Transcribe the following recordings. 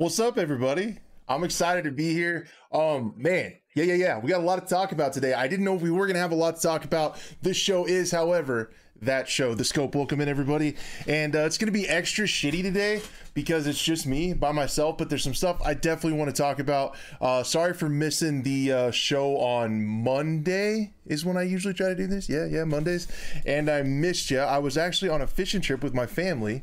What's up, everybody? I'm excited to be here. Um, man, yeah, yeah, yeah. We got a lot to talk about today. I didn't know if we were gonna have a lot to talk about. This show is, however, that show, The Scope. Welcome in, everybody. And uh, it's gonna be extra shitty today because it's just me by myself. But there's some stuff I definitely want to talk about. Uh, sorry for missing the uh, show on Monday. Is when I usually try to do this. Yeah, yeah, Mondays. And I missed you. I was actually on a fishing trip with my family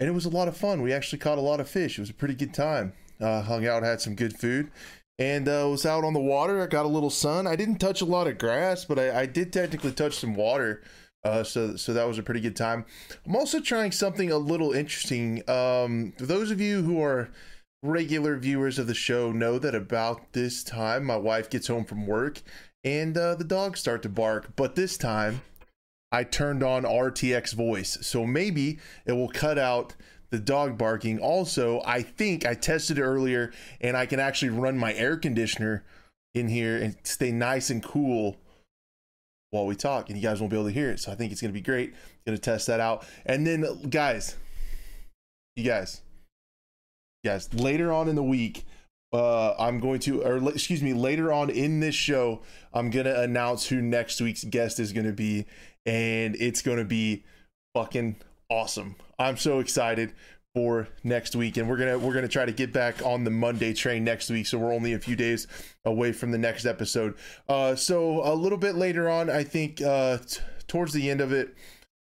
and it was a lot of fun. We actually caught a lot of fish. It was a pretty good time. Uh, hung out, had some good food, and uh, was out on the water. I got a little sun. I didn't touch a lot of grass, but I, I did technically touch some water. Uh, so so that was a pretty good time. I'm also trying something a little interesting. Um, those of you who are regular viewers of the show know that about this time my wife gets home from work and uh, the dogs start to bark. But this time I turned on RTX voice. So maybe it will cut out the dog barking. Also, I think I tested it earlier and I can actually run my air conditioner in here and stay nice and cool while we talk and you guys won't be able to hear it. So I think it's going to be great. Going to test that out. And then guys, you guys, guys, later on in the week, uh, I'm going to, or excuse me, later on in this show, I'm going to announce who next week's guest is going to be and it's going to be fucking awesome. I'm so excited for next week and we're going to we're going to try to get back on the Monday train next week so we're only a few days away from the next episode. Uh so a little bit later on I think uh t- towards the end of it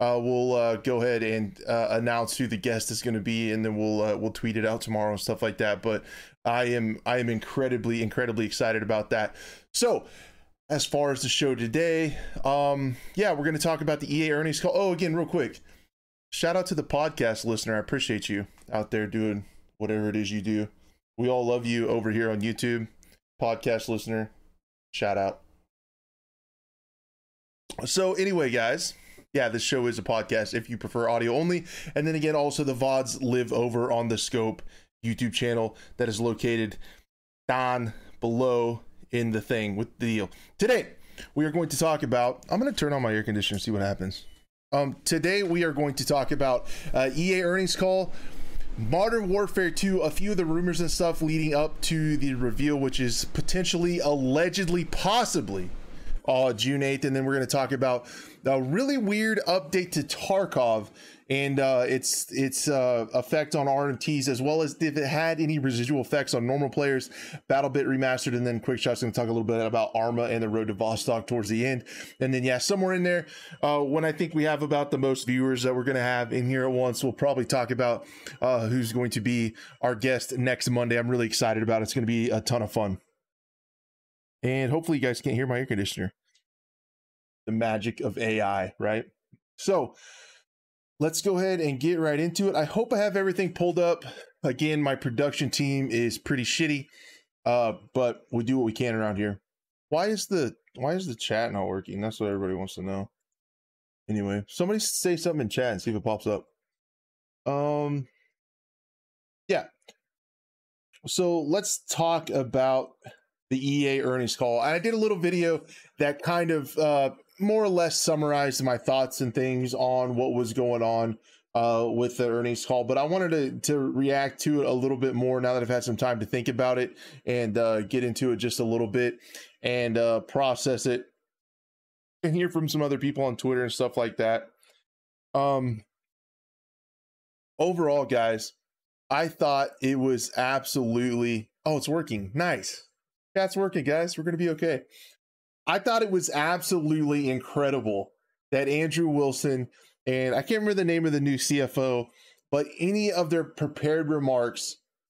uh, we'll uh, go ahead and uh, announce who the guest is going to be, and then we'll uh, we'll tweet it out tomorrow and stuff like that. But I am I am incredibly incredibly excited about that. So as far as the show today, um, yeah, we're going to talk about the EA earnings call. Oh, again, real quick, shout out to the podcast listener. I appreciate you out there doing whatever it is you do. We all love you over here on YouTube. Podcast listener, shout out. So, anyway, guys, yeah, this show is a podcast if you prefer audio only. And then again, also the VODs live over on the Scope YouTube channel that is located down below in the thing with the deal. Today, we are going to talk about. I'm going to turn on my air conditioner and see what happens. Um, today, we are going to talk about uh, EA earnings call, Modern Warfare 2, a few of the rumors and stuff leading up to the reveal, which is potentially, allegedly, possibly uh, June 8th. And then we're going to talk about a really weird update to Tarkov and uh, its its uh, effect on RMTs as well as if it had any residual effects on normal players. BattleBit remastered, and then Quickshot's going to talk a little bit about Arma and the Road to Vostok towards the end, and then yeah, somewhere in there, uh, when I think we have about the most viewers that we're going to have in here at once, we'll probably talk about uh, who's going to be our guest next Monday. I'm really excited about it. It's going to be a ton of fun, and hopefully you guys can't hear my air conditioner. The magic of AI, right? So let's go ahead and get right into it. I hope I have everything pulled up. Again, my production team is pretty shitty, uh, but we do what we can around here. Why is the why is the chat not working? That's what everybody wants to know. Anyway, somebody say something in chat and see if it pops up. Um, yeah. So let's talk about the EA earnings call. And I did a little video that kind of uh, more or less summarized my thoughts and things on what was going on uh, with the earnings call, but I wanted to, to react to it a little bit more now that I've had some time to think about it and uh, get into it just a little bit and uh, process it and hear from some other people on Twitter and stuff like that. Um, overall, guys, I thought it was absolutely. Oh, it's working. Nice. That's working, guys. We're gonna be okay. I thought it was absolutely incredible that Andrew Wilson and I can't remember the name of the new CFO, but any of their prepared remarks,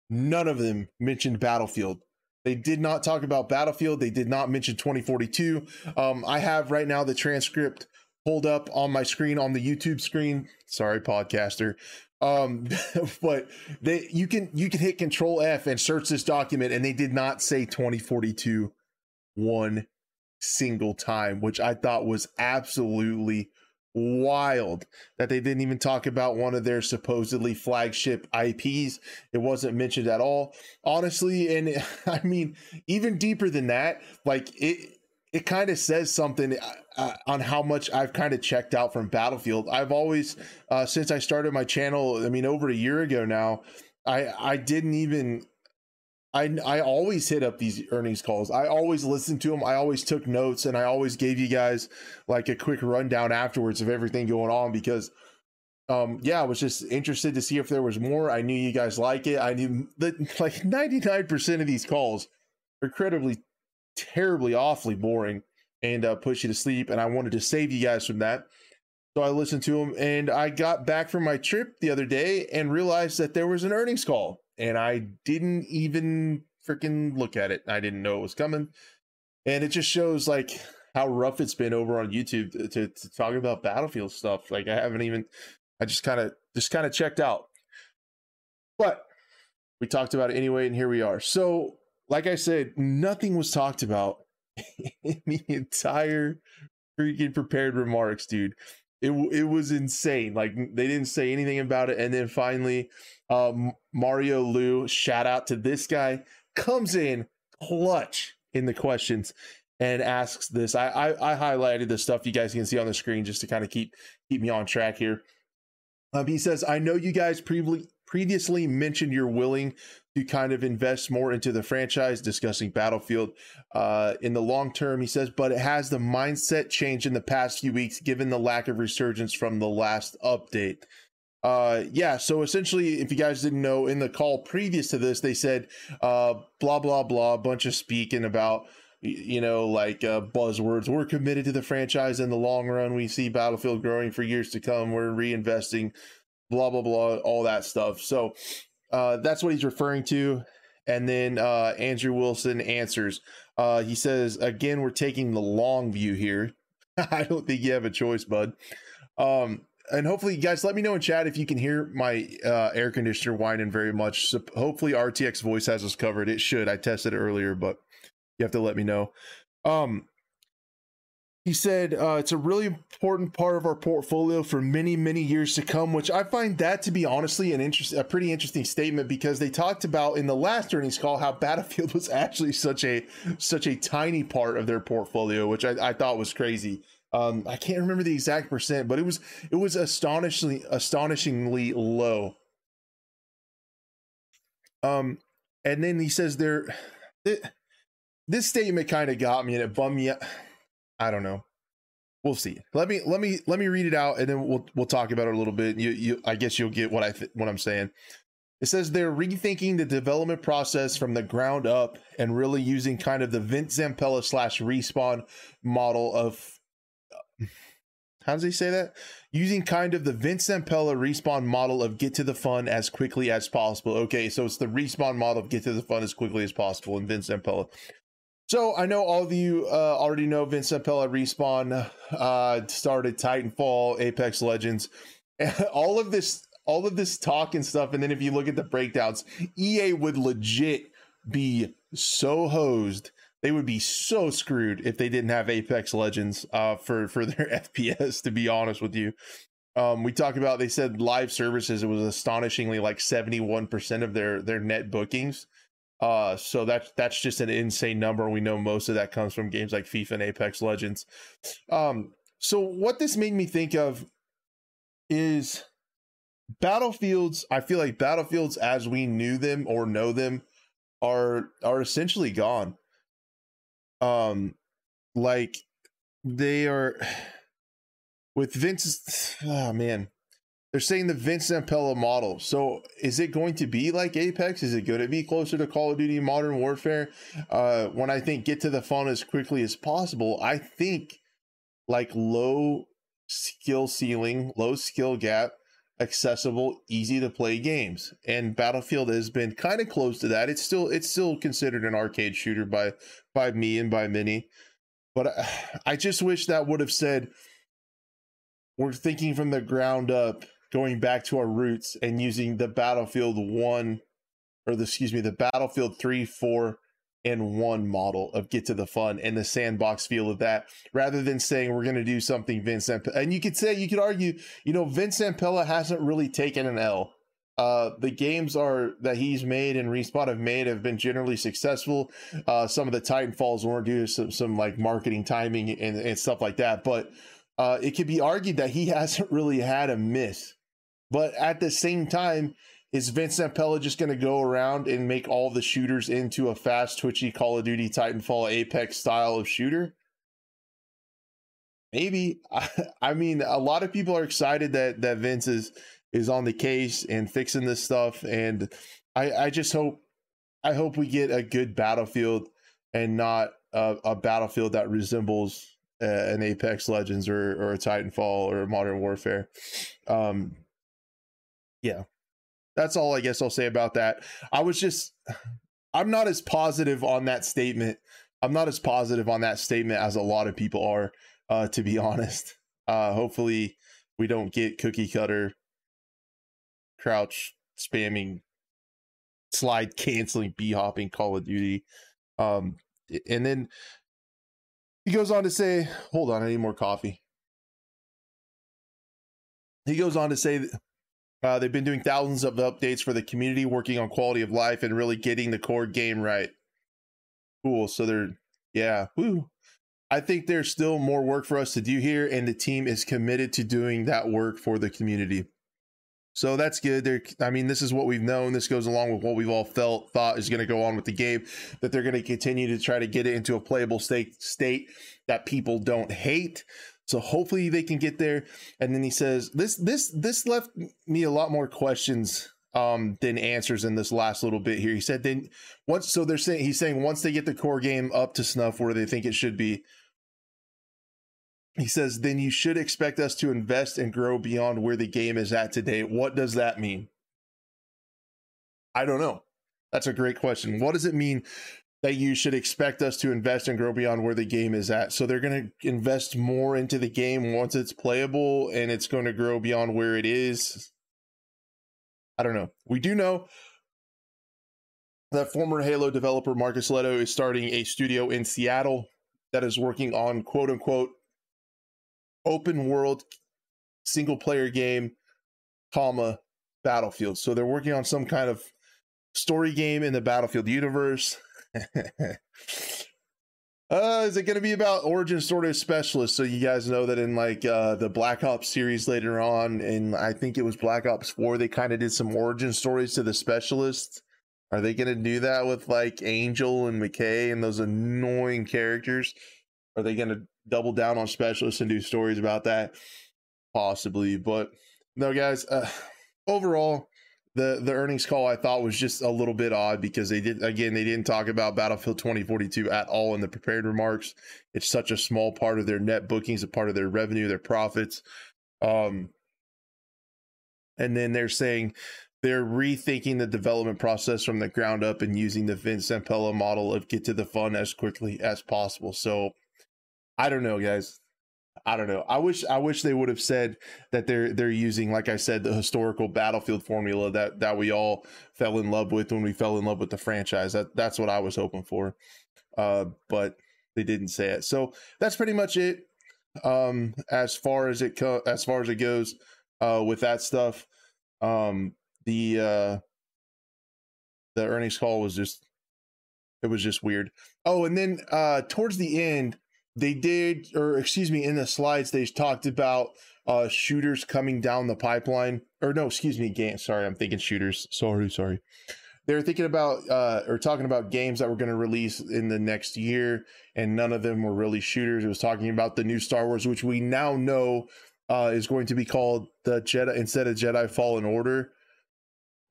none of them mentioned Battlefield. They did not talk about Battlefield. They did not mention 2042. Um, I have right now the transcript pulled up on my screen on the YouTube screen. Sorry, podcaster. Um, but they you can you can hit Control F and search this document, and they did not say 2042 one single time, which I thought was absolutely wild that they didn't even talk about one of their supposedly flagship IPs. It wasn't mentioned at all. Honestly, and I mean even deeper than that, like it it kind of says something uh, on how much I've kind of checked out from Battlefield. I've always uh, since I started my channel, I mean over a year ago now, I I didn't even I I always hit up these earnings calls. I always listened to them. I always took notes and I always gave you guys like a quick rundown afterwards of everything going on because um yeah, I was just interested to see if there was more. I knew you guys like it. I knew that like 99% of these calls are incredibly terribly awfully boring and uh, push you to sleep and I wanted to save you guys from that. So I listened to them and I got back from my trip the other day and realized that there was an earnings call and I didn't even freaking look at it. I didn't know it was coming. And it just shows like how rough it's been over on YouTube to, to, to talk about Battlefield stuff. Like I haven't even I just kind of just kind of checked out. But we talked about it anyway and here we are. So, like I said, nothing was talked about in the entire freaking prepared remarks, dude. It it was insane. Like they didn't say anything about it and then finally um, Mario Lu, shout out to this guy, comes in clutch in the questions and asks this. I, I, I highlighted the stuff you guys can see on the screen just to kind of keep keep me on track here. Um, he says, "I know you guys previously previously mentioned you're willing to kind of invest more into the franchise, discussing Battlefield uh, in the long term." He says, "But it has the mindset change in the past few weeks, given the lack of resurgence from the last update." uh yeah so essentially if you guys didn't know in the call previous to this they said uh blah blah blah a bunch of speaking about you know like uh buzzwords we're committed to the franchise in the long run we see battlefield growing for years to come we're reinvesting blah blah blah all that stuff so uh that's what he's referring to. And then uh andrew wilson answers. Uh he says again we're taking the long view here. I don't think you have a choice bud. Um and hopefully guys let me know in chat if you can hear my uh, air conditioner whining very much. So hopefully rtx voice has us covered. It should. I tested it earlier but you have to let me know. Um he said uh, it's a really important part of our portfolio for many many years to come which i find that to be honestly an interest a pretty interesting statement because they talked about in the last earnings call how battlefield was actually such a such a tiny part of their portfolio which i, I thought was crazy um, I can't remember the exact percent, but it was it was astonishingly astonishingly low. Um, and then he says there, this statement kind of got me and it bummed me. Up. I don't know. We'll see. Let me let me let me read it out, and then we'll we'll talk about it a little bit. You you I guess you'll get what I th- what I'm saying. It says they're rethinking the development process from the ground up and really using kind of the Vince Zampella slash respawn model of how does he say that? Using kind of the Vince Zampella respawn model of get to the fun as quickly as possible. Okay, so it's the respawn model of get to the fun as quickly as possible in Vince Zampella. So I know all of you uh, already know Vince Zampella respawn uh, started Titanfall, Apex Legends, all of this, all of this talk and stuff. And then if you look at the breakdowns, EA would legit be so hosed they would be so screwed if they didn't have Apex Legends uh, for for their FPS. To be honest with you, um, we talked about they said live services. It was astonishingly like seventy one percent of their their net bookings. Uh, so that's that's just an insane number. We know most of that comes from games like FIFA and Apex Legends. Um, so what this made me think of is battlefields. I feel like battlefields as we knew them or know them are are essentially gone um like they are with Vince oh man they're saying the Vince Zampella model. So is it going to be like Apex? Is it going to be closer to Call of Duty Modern Warfare? Uh, when I think get to the fun as quickly as possible, I think like low skill ceiling, low skill gap, accessible, easy to play games. And Battlefield has been kind of close to that. It's still it's still considered an arcade shooter by by me and by many. But I, I just wish that would have said we're thinking from the ground up, going back to our roots and using the Battlefield 1 or the excuse me, the Battlefield 3, 4 and 1 model of get to the fun and the sandbox feel of that rather than saying we're going to do something Vince and you could say you could argue, you know, Vince Zampella hasn't really taken an L uh, the games are that he's made and respawn have made have been generally successful. Uh, some of the Titanfalls weren't due to some, some like marketing timing and, and stuff like that, but uh, it could be argued that he hasn't really had a miss. But at the same time, is Vince Zampella just going to go around and make all the shooters into a fast, twitchy Call of Duty, Titanfall, Apex style of shooter? Maybe. I, I mean, a lot of people are excited that that Vince is is on the case and fixing this stuff, and I I just hope I hope we get a good battlefield and not a, a battlefield that resembles uh, an Apex Legends or or a Titanfall or Modern Warfare. Um, yeah, that's all I guess I'll say about that. I was just, I'm not as positive on that statement. I'm not as positive on that statement as a lot of people are, uh, to be honest. Uh, hopefully, we don't get cookie cutter, crouch spamming, slide canceling, b hopping Call of Duty. Um, and then he goes on to say, hold on, I need more coffee. He goes on to say that uh, they've been doing thousands of updates for the community, working on quality of life and really getting the core game right. Cool. So they're, yeah, woo. I think there's still more work for us to do here, and the team is committed to doing that work for the community. So that's good. They're, I mean, this is what we've known. This goes along with what we've all felt, thought is going to go on with the game. That they're going to continue to try to get it into a playable state, state that people don't hate. So hopefully they can get there. And then he says, "This, this, this left me a lot more questions um, than answers in this last little bit here." He said, "Then once, so they're saying he's saying once they get the core game up to snuff where they think it should be." He says, then you should expect us to invest and grow beyond where the game is at today. What does that mean? I don't know. That's a great question. What does it mean that you should expect us to invest and grow beyond where the game is at? So they're going to invest more into the game once it's playable and it's going to grow beyond where it is. I don't know. We do know that former Halo developer Marcus Lehto is starting a studio in Seattle that is working on quote unquote open world single player game, comma Battlefield. So they're working on some kind of story game in the Battlefield universe. Uh, is it going to be about origin story specialists? So you guys know that in like uh, the Black Ops series later on, and I think it was Black Ops Four, they kind of did some origin stories to the specialists. Are they going to do that with like Angel and McKay and those annoying characters? Are they going to double down on specialists and do stories about that? Possibly, but no, guys. Uh, overall, the the earnings call I thought was just a little bit odd because they did again they didn't talk about Battlefield 2042 at all in the prepared remarks. It's such a small part of their net bookings, a part of their revenue, their profits. Um, and then they're saying they're rethinking the development process from the ground up and using the Vince Zampella model of get to the fun as quickly as possible. So I don't know, guys. I don't know. I wish I wish they would have said that they're they're using, like I said, the historical battlefield formula that that we all fell in love with when we fell in love with the franchise. That that's what I was hoping for. Uh, but they didn't say it. So that's pretty much it. Um, as far as it co- as far as it goes, uh, with that stuff. Um, the uh the earnings call was just it was just weird. Oh, and then uh towards the end, they did, or excuse me, in the slides, they talked about uh, shooters coming down the pipeline. Or no, excuse me, game. Sorry, I'm thinking shooters. Sorry, sorry. They're thinking about uh, or talking about games that were going to release in the next year, and none of them were really shooters. It was talking about the new Star Wars, which we now know uh, is going to be called the Jedi instead of Jedi Fallen Order.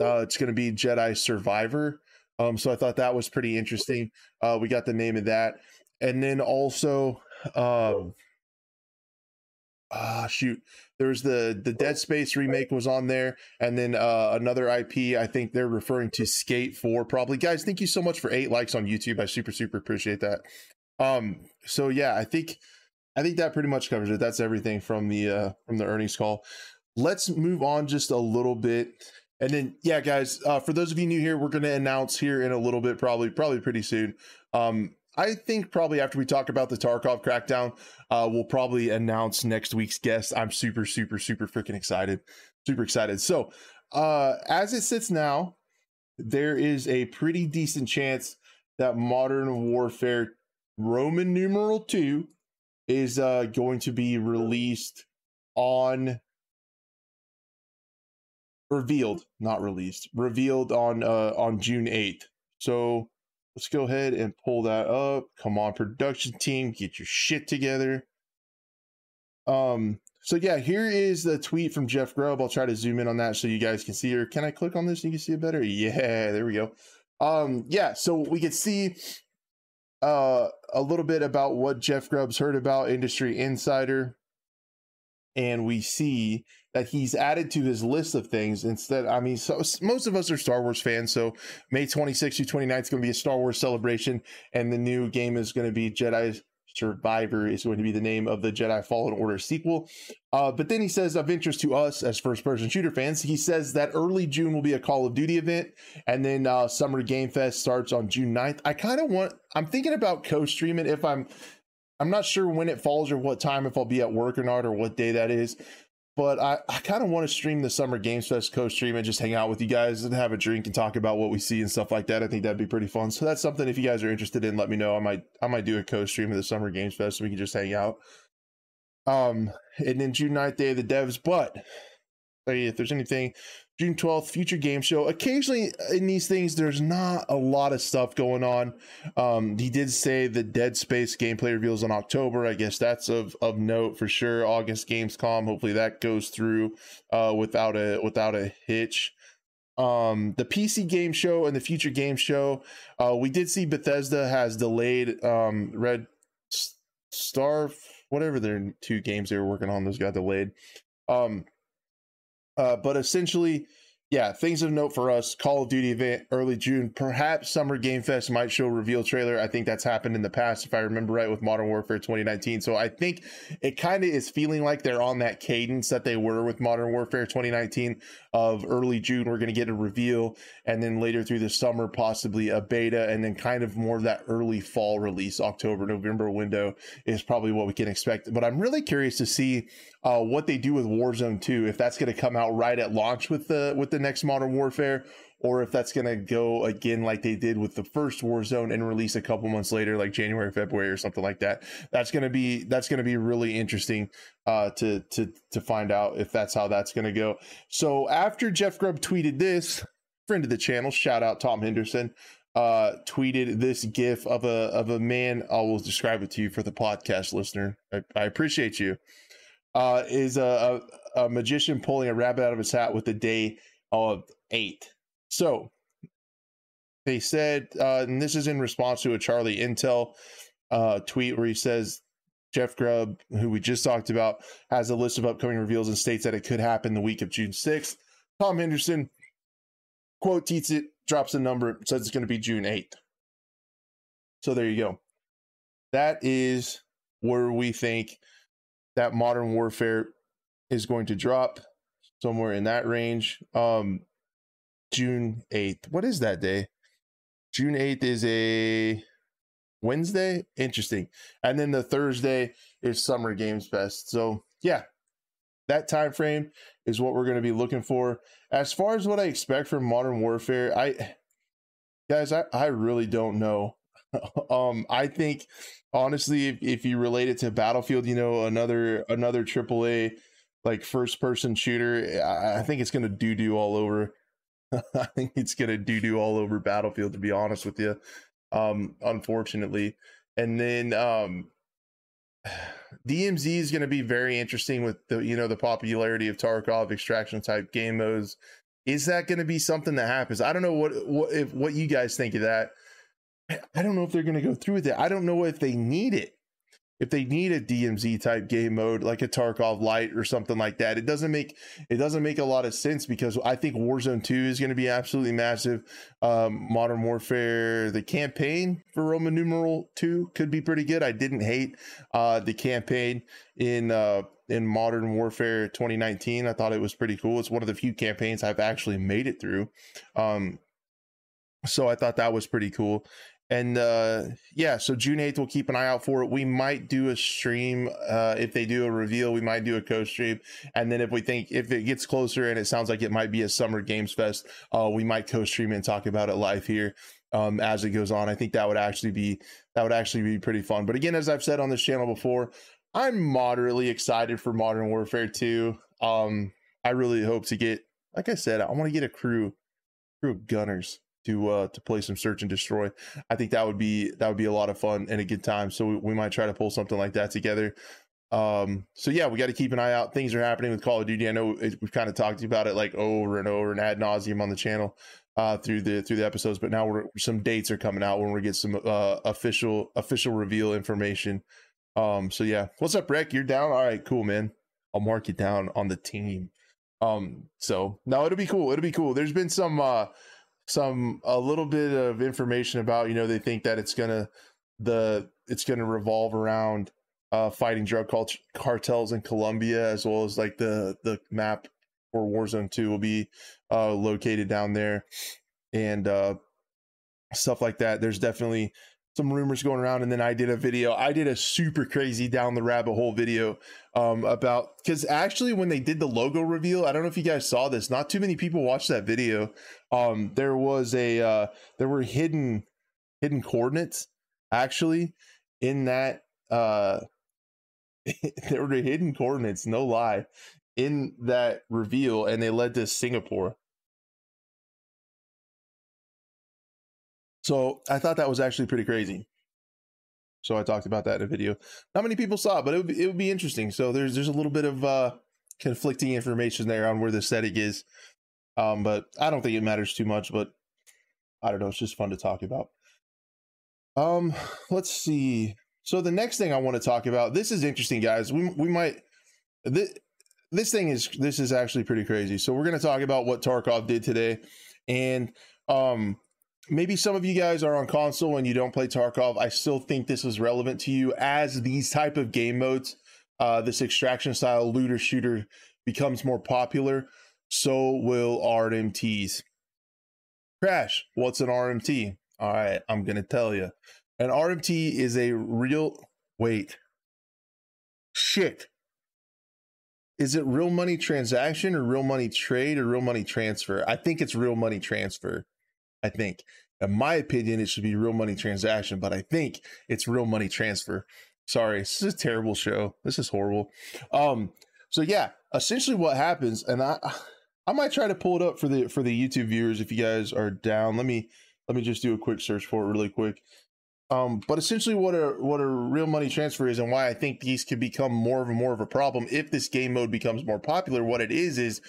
Uh, it's going to be Jedi Survivor. Um, so I thought that was pretty interesting. Uh, we got the name of that and then also um ah shoot there's the the dead space remake was on there and then uh another ip i think they're referring to skate 4 probably. Guys thank you so much for eight likes on youtube. I super super appreciate that. Um so yeah i think i think that pretty much covers it. That's everything from the uh from the earnings call. Let's move on just a little bit. And then yeah guys uh for those of you new here we're going to announce here in a little bit probably probably pretty soon. Um I think probably after we talk about the Tarkov crackdown, uh, we'll probably announce next week's guest. I'm super, super, super freaking excited. Super excited. So, uh, as it sits now, there is a pretty decent chance that Modern Warfare Roman numeral 2 is uh, going to be released on revealed, not released, revealed on uh on June 8th. So let's go ahead and pull that up. Come on, production team, get your shit together. Um, so yeah, here is the tweet from Jeff Grubb. I'll try to zoom in on that so you guys can see her. Can I click on this and you can see it better? Yeah, there we go. Um, yeah, so we can see uh a little bit about what Jeff Grubb's heard about Industry Insider. And we see that he's added to his list of things instead. I mean, so most of us are Star Wars fans, so May 26th through 29th is going to be a Star Wars celebration, and the new game is going to be Jedi Survivor is going to be the name of the Jedi Fallen Order sequel. Uh, but then he says, of interest to us as first person shooter fans, he says that early June will be a Call of Duty event. And then uh, Summer Game Fest starts on June 9th. I kind of want, I'm thinking about co streaming if I'm, I'm not sure when it falls or what time, if I'll be at work or not, or what day that is but I, I kind of want to stream the Summer Games Fest co-stream and just hang out with you guys and have a drink and talk about what we see and stuff like that. I think that'd be pretty fun. So that's something if you guys are interested in, let me know. I might I might do a co-stream of the Summer Games Fest so we can just hang out. Um, and then June 9th, Day of the Devs. But if there's anything June 12th, future game show. Occasionally in these things, there's not a lot of stuff going on. Um, he did say the Dead Space gameplay reveals in October. I guess that's of, of note for sure. August Gamescom. Hopefully that goes through uh, without a without a hitch. Um, the PC game show and the future game show. Uh, we did see Bethesda has delayed um, Red Star, whatever their two games they were working on. Those got delayed. Um, uh, but essentially, yeah, things of note for us Call of Duty event early June. Perhaps Summer Game Fest might show reveal trailer. I think that's happened in the past, if I remember right, with Modern Warfare 2019. So I think it kind of is feeling like they're on that cadence that they were with Modern Warfare 2019 of early June. We're going to get a reveal, and then later through the summer, possibly a beta, and then kind of more of that early fall release, October, November window is probably what we can expect. But I'm really curious to see uh, what they do with Warzone 2, if that's going to come out right at launch with the with the next Modern Warfare, or if that's going to go again like they did with the first Warzone and release a couple months later, like January, February, or something like that. That's going to be that's going to be really interesting uh, to to to find out if that's how that's going to go. So after Jeff Grubb tweeted this, friend of the channel, shout out Tom Henderson uh tweeted this gif of a of a man i will describe it to you for the podcast listener i, I appreciate you uh, is a, a, a, magician pulling a rabbit out of his hat with the day of eight. So they said, uh, and this is in response to a Charlie Intel uh, tweet where he says Jeff Grubb, who we just talked about, has a list of upcoming reveals and states that it could happen the week of June 6th. Tom Henderson quote tweets it, drops a number, says it's going to be June 8th. So there you go. That is where we think that modern warfare is going to drop somewhere in that range. Um, June 8th. What is that day? June 8th is a Wednesday. Interesting. And then the Thursday is Summer Games Fest. So, yeah, that time frame is what we're going to be looking for. As far as what I expect from Modern Warfare, I guys, I, I really don't know. um, I think honestly, if, if you relate it to Battlefield, you know, another another AAA like first person shooter, I, I think it's gonna do do all over. I think it's gonna do do all over Battlefield. To be honest with you, um, unfortunately, and then um, DMZ is to be very interesting with the you know the popularity of Tarkov extraction type game modes. Is that to be something that happens? I don't know what what if what you guys think of that. I don't know if they're going to go through with it. I don't know if they need it. If they need a DMZ type game mode like a Tarkov Light or something like that, it doesn't make it doesn't make a lot of sense because I think Warzone 2 is going to be absolutely massive. Um, Modern Warfare, the campaign for Roman numeral 2 could be pretty good. I didn't hate uh, the campaign in uh, in Modern Warfare 2019. I thought it was pretty cool. It's one of the few campaigns I've actually made it through. Um, so I thought that was pretty cool and uh yeah so june 8th we'll keep an eye out for it. We might do a stream uh if they do a reveal we might do a co-stream and then if we think if it gets closer and it sounds like it might be a summer games fest uh we might co-stream and talk about it live here um as it goes on. I think that would actually be that would actually be pretty fun. But again as i've said on this channel before i'm moderately excited for modern warfare 2 um i really hope to get like I said, I want to get a crew, crew of gunners to uh to play some search and destroy. I think that would be that would be a lot of fun and a good time. So we, we might try to pull something like that together. Um, so yeah, we got to keep an eye out. Things are happening with Call of Duty. I know it, we've kind of talked about it like over and over and ad nauseum on the channel uh, through the through the episodes. But now we're some dates are coming out when we get some uh, official official reveal information. Um, so yeah, what's up, Rick? You're down. All right, cool, man. I'll mark you down on the team. Um, so no, it'll be cool. It'll be cool. There's been some uh some a little bit of information about you know they think that it's gonna the it's gonna revolve around uh, fighting drug cult- cartels in Colombia, as well as like the the map for Warzone Two will be uh, located down there, and uh, stuff like that. There's definitely some rumors going around, and then I did a video. I did a super crazy down the rabbit hole video um, about because actually when they did the logo reveal, I don't know if you guys saw this. Not too many people watched that video. Um, there was a uh, there were hidden hidden coordinates actually in that uh there were hidden coordinates, no lie, in that reveal, and they led to Singapore. So I thought that was actually pretty crazy. So I talked about that in a video. Not many people saw it, but it would be, it would be interesting. So there's there's a little bit of uh, conflicting information there on where the setting is, um, but I don't think it matters too much. But I don't know. It's just fun to talk about. Um, let's see. So the next thing I want to talk about, this is interesting, guys. We we might this, this thing is this is actually pretty crazy. So we're going to talk about what Tarkov did today, and um, maybe some of you guys are on console and you don't play Tarkov. I still think this is relevant to you as these type of game modes, uh, this extraction style looter shooter becomes more popular. So will RMTs. Crash, what's an RMT? All right, I'm gonna tell you. An RMT is a real wait. Shit. Is it real money transaction or real money trade or real money transfer? I think it's real money transfer. I think. In my opinion, it should be real money transaction, but I think it's real money transfer. Sorry, this is a terrible show. This is horrible. Um, so yeah, essentially what happens, and I I might try to pull it up for the for the YouTube viewers if you guys are down. Let me let me just do a quick search for it really quick. Um, but essentially, what a what a real money transfer is, and why I think these could become more of a more of a problem if this game mode becomes more popular. What it is is,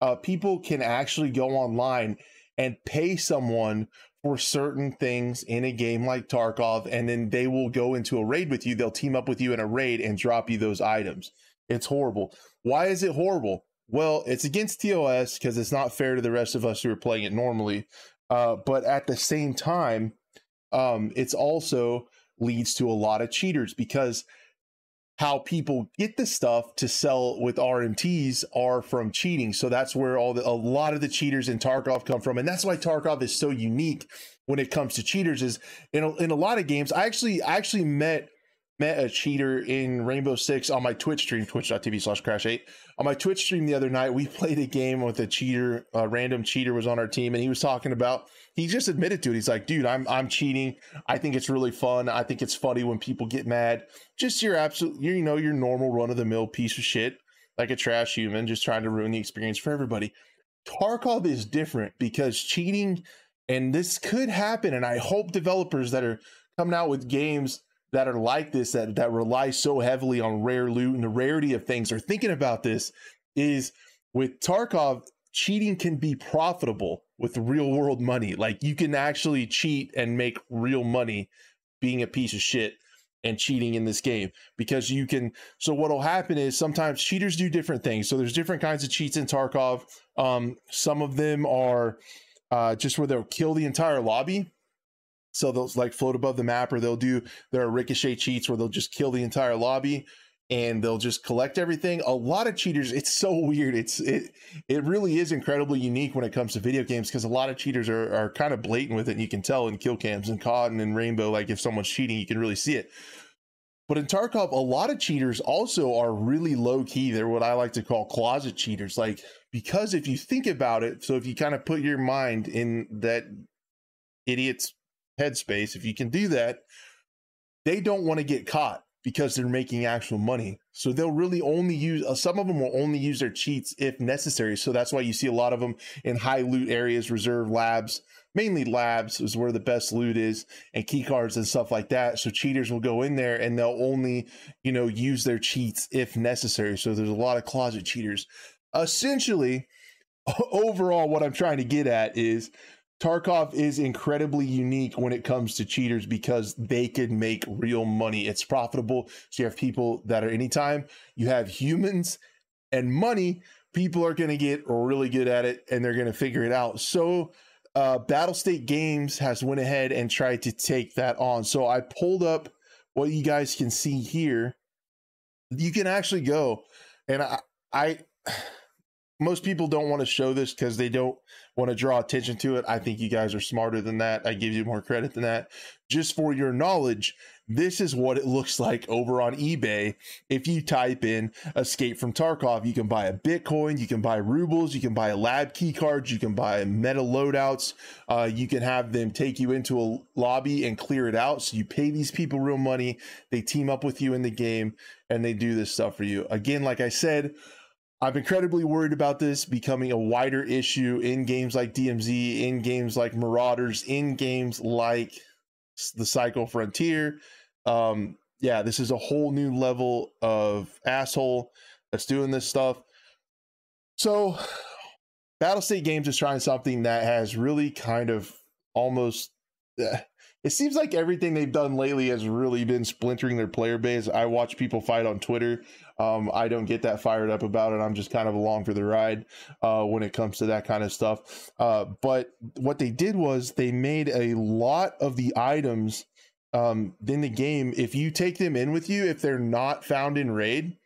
uh, people can actually go online and pay someone for certain things in a game like Tarkov, and then they will go into a raid with you. They'll team up with you in a raid and drop you those items. It's horrible. Why is it horrible? Well, it's against TOS because it's not fair to the rest of us who are playing it normally. Uh, but at the same time, um, it's also leads to a lot of cheaters because how people get the stuff to sell with RMTs are from cheating. So that's where all the, a lot of the cheaters in Tarkov come from. And that's why Tarkov is so unique when it comes to cheaters is in a, in a lot of games. I actually, I actually met met a cheater in Rainbow Six on my Twitch stream, twitch.tv slash crash eight. On my Twitch stream the other night, we played a game with a cheater, a random cheater was on our team, and he was talking about he just admitted to it. He's like, dude, I'm I'm cheating. I think it's really fun. I think it's funny when people get mad. Just your absolute you know, your normal run of the mill piece of shit, like a trash human, just trying to ruin the experience for everybody. Tarkov is different because cheating, and this could happen, and I hope developers that are coming out with games that are like this that that rely so heavily on rare loot and the rarity of things are thinking about this is with Tarkov cheating can be profitable with real world money. Like you can actually cheat and make real money being a piece of shit and cheating in this game because you can so what'll happen is sometimes cheaters do different things. So there's different kinds of cheats in Tarkov. Um some of them are uh just where they'll kill the entire lobby so they'll like float above the map, or they'll do there are ricochet cheats where they'll just kill the entire lobby and they'll just collect everything. A lot of cheaters, it's so weird. It's it it really is incredibly unique when it comes to video games because a lot of cheaters are are kind of blatant with it, and you can tell in kill cams and COD and in Rainbow, like if someone's cheating, you can really see it. But in Tarkov, a lot of cheaters also are really low key. They're what I like to call closet cheaters. Like, because if you think about it, so if you kind of put your mind in that idiot's headspace, if you can do that, they don't want to get caught because they're making actual money. So they'll really only use uh, some of them will only use their cheats if necessary. So that's why you see a lot of them in high loot areas, reserve labs, mainly labs is where the best loot is and key cards and stuff like that. So cheaters will go in there and they'll only, you know, use their cheats if necessary. So there's a lot of closet cheaters. Essentially, overall, what I'm trying to get at is Tarkov is incredibly unique when it comes to cheaters because they can make real money. It's profitable. So you have people that are anytime you have humans and money, people are going to get really good at it and they're going to figure it out. So uh, Battlestate Games has went ahead and tried to take that on. So I pulled up what you guys can see here. You can actually go and I, I most people don't want to show this because they don't want to draw attention to it. I think you guys are smarter than that. I give you more credit than that. Just for your knowledge, this is what it looks like over on eBay. If you type in Escape from Tarkov, you can buy a Bitcoin, you can buy rubles, you can buy lab key cards, you can buy meta loadouts. Uh, you can have them take you into a lobby and clear it out. So you pay these people real money. They team up with you in the game and they do this stuff for you. Again, like I said, I'm incredibly worried about this becoming a wider issue in games like DMZ, in games like Marauders, in games like the Cycle Frontier. Um, yeah, this is a whole new level of asshole that's doing this stuff. So, Battlestate Games is trying something that has really kind of almost. Uh, it seems like everything they've done lately has really been splintering their player base. I watch people fight on Twitter um, I don't get that fired up about it. I'm just kind of along for the ride uh, when it comes to that kind of stuff. Uh, but what they did was they made a lot of the items um, in the game. If you take them in with you, if they're not found in raid,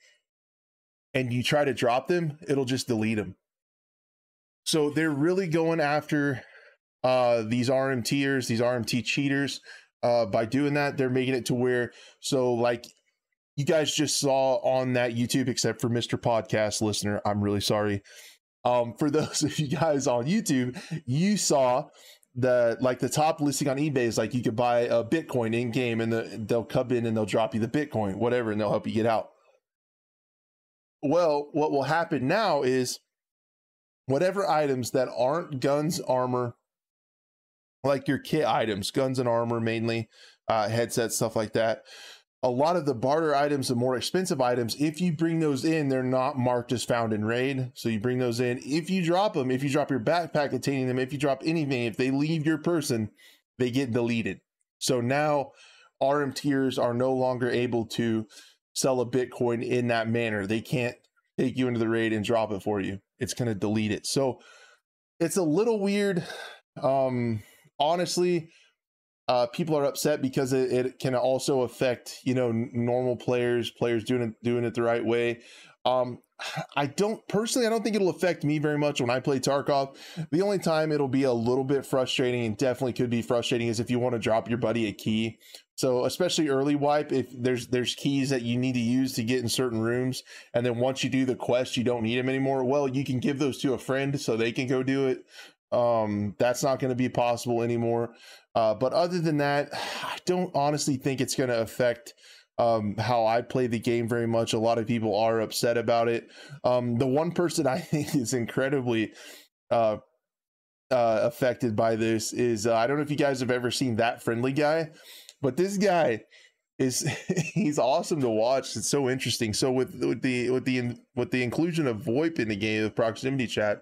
and you try to drop them, it'll just delete them. So they're really going after uh, these RMTers, these RMT cheaters. Uh, by doing that, they're making it to where so like you guys just saw on that YouTube, except for Mr. Podcast listener. I'm really sorry. Um, for those of you guys on YouTube, you saw the like the top listing on eBay is like you could buy a Bitcoin in game and the, they'll come in and they'll drop you the Bitcoin, whatever, and they'll help you get out. Well, what will happen now is whatever items that aren't guns, armor, like your kit items, guns and armor mainly, uh, headsets, stuff like that a lot of the barter items, the more expensive items, if you bring those in, they're not marked as found in raid. So you bring those in. If you drop them, if you drop your backpack containing them, if you drop anything, if they leave your person, they get deleted. So now RMTers are no longer able to sell a Bitcoin in that manner. They can't take you into the raid and drop it for you. It's going to delete it. So it's a little weird. Um, honestly, uh, people are upset because it, it, can also affect you know normal players, players doing it doing it the right way. Um, I don't personally, I don't think it'll affect me very much when I play Tarkov. The only time it'll be a little bit frustrating and definitely could be frustrating is if you want to drop your buddy a key. So especially early wipe, if there's there's keys that you need to use to get in certain rooms, and then once you do the quest, you don't need them anymore. Well, you can give those to a friend so they can go do it. Um, that's not going to be possible anymore. Uh, but other than that, I don't honestly think it's going to affect um, how I play the game very much. A lot of people are upset about it. Um, the one person I think is incredibly uh, uh, affected by this is uh, I don't know if you guys have ever seen that friendly guy, but this guy is he's awesome to watch. It's so interesting. So with with the with the with the inclusion of VoIP in the game of proximity chat,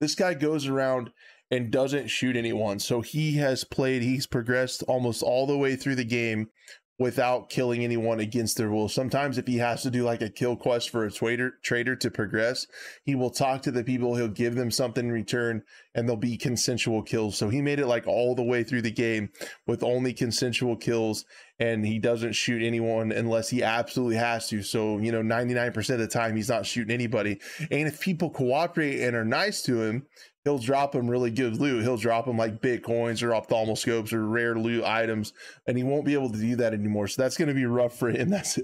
this guy goes around and doesn't shoot anyone. So he has played, he's progressed almost all the way through the game without killing anyone against their will. Sometimes if he has to do like a kill quest for a trader trader to progress, he will talk to the people, he'll give them something in return and they'll be consensual kills. So he made it like all the way through the game with only consensual kills and he doesn't shoot anyone unless he absolutely has to. So, you know, 99% of the time he's not shooting anybody. And if people cooperate and are nice to him, he'll drop them really good loot. He'll drop them like bitcoins or ophthalmoscopes or rare loot items, and he won't be able to do that anymore. So that's going to be rough for him. That's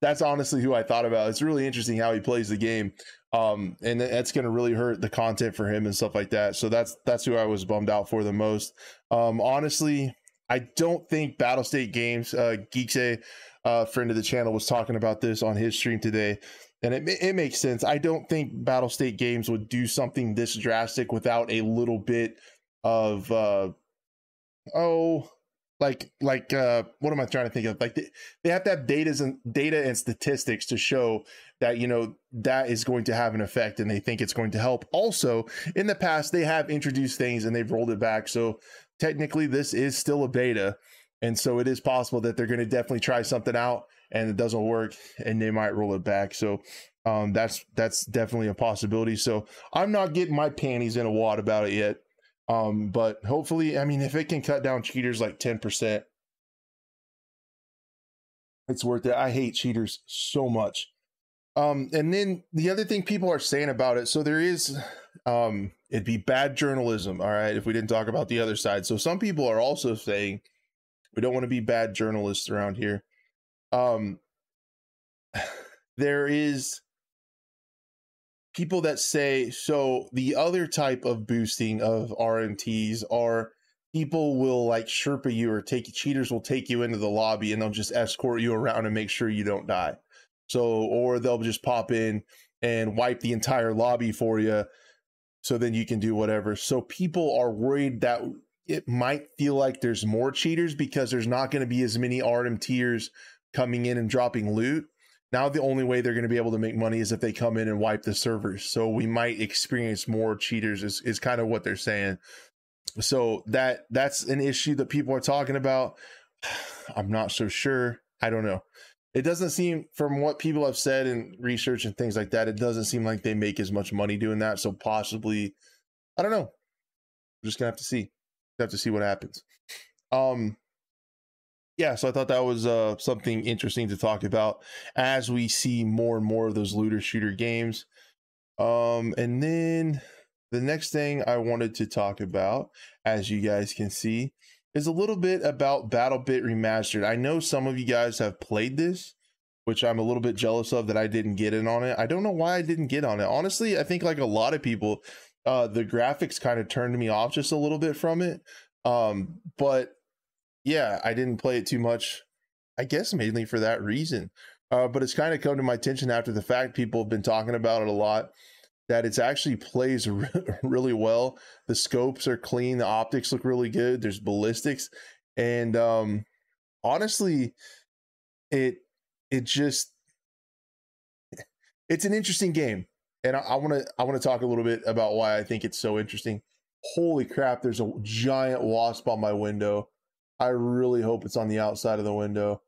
that's honestly who I thought about. It's really interesting how he plays the game, um, and that's going to really hurt the content for him and stuff like that. So that's that's who I was bummed out for the most. Um, honestly, I don't think Battlestate Games, uh, Geekse, uh, friend of the channel, was talking about this on his stream today, and it it makes sense. I don't think Battlestate Games would do something this drastic without a little bit of uh, oh like like uh what am i trying to think of? Like they, they have to have data and data and statistics to show that you know that is going to have an effect and they think it's going to help. Also in the past they have introduced things and they've rolled it back. So technically this is still a beta. And so it is possible that they're going to definitely try something out and it doesn't work and they might roll it back so um that's that's definitely a possibility so i'm not getting my panties in a wad about it yet um, but hopefully, I mean, if it can cut down cheaters like 10%, it's worth it. I hate cheaters so much. Um, and then the other thing people are saying about it, so there is um it'd be bad journalism, all right, if we didn't talk about the other side. So some people are also saying we don't want to be bad journalists around here. Um there is people that say so the other type of boosting of RMTs are people will like Sherpa you or take cheaters will take you into the lobby and they'll just escort you around and make sure you don't die. So or they'll just pop in and wipe the entire lobby for you so then you can do whatever. So people are worried that it might feel like there's more cheaters because there's not going to be as many RMTers coming in and dropping loot now the only way they're going to be able to make money is if they come in and wipe the servers. So we might experience more cheaters is, is kind of what they're saying. So that that's an issue that people are talking about. I'm not so sure. I don't know. It doesn't seem from what people have said and research and things like that, it doesn't seem like they make as much money doing that. So possibly I don't know. Just gonna have to see. Have to see what happens. Um yeah, so I thought that was uh, something interesting to talk about as we see more and more of those looter shooter games. Um, and then the next thing I wanted to talk about, as you guys can see, is a little bit about BattleBit Remastered. I know some of you guys have played this, which I'm a little bit jealous of that I didn't get in on it. I don't know why I didn't get on it. Honestly, I think like a lot of people, uh, the graphics kind of turned me off just a little bit from it. Um, but yeah, I didn't play it too much. I guess mainly for that reason. Uh, but it's kind of come to my attention after the fact. People have been talking about it a lot. That it's actually plays re- really well. The scopes are clean. The optics look really good. There's ballistics, and um, honestly, it it just it's an interesting game. And I want to I want to talk a little bit about why I think it's so interesting. Holy crap! There's a giant wasp on my window. I really hope it's on the outside of the window,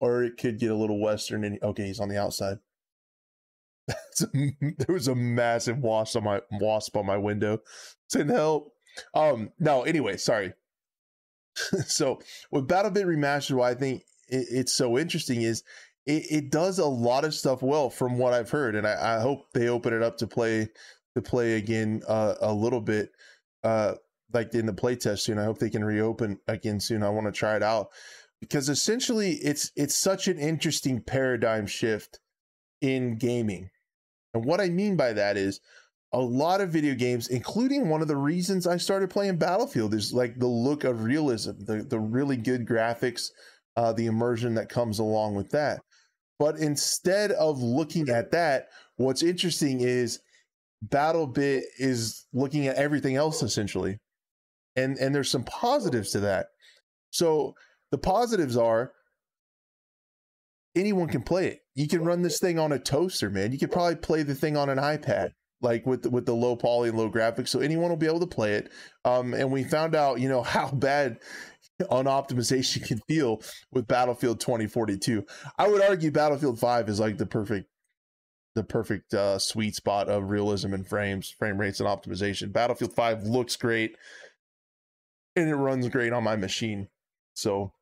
or it could get a little western. And okay, he's on the outside. there was a massive wasp on my wasp on my window. Send help. Um, no, anyway, sorry. so with BattleBit Remastered, why I think it, it's so interesting is it, it, does a lot of stuff well from what I've heard, and I, I hope they open it up to play to play again uh, a little bit. Uh, like in the playtest soon. I hope they can reopen again soon. I want to try it out because essentially it's it's such an interesting paradigm shift in gaming. And what I mean by that is a lot of video games, including one of the reasons I started playing Battlefield, is like the look of realism, the the really good graphics, uh, the immersion that comes along with that. But instead of looking at that, what's interesting is BattleBit is looking at everything else essentially and and there's some positives to that. So the positives are anyone can play it. You can run this thing on a toaster man. You could probably play the thing on an ipad like with with the low poly and low graphics so anyone will be able to play it. Um, and we found out you know how bad on optimization can feel with battlefield 2042 i would argue battlefield 5 is like the perfect the perfect uh, sweet spot of realism and frames frame rates and optimization. Battlefield 5 looks great and it runs great on my machine. So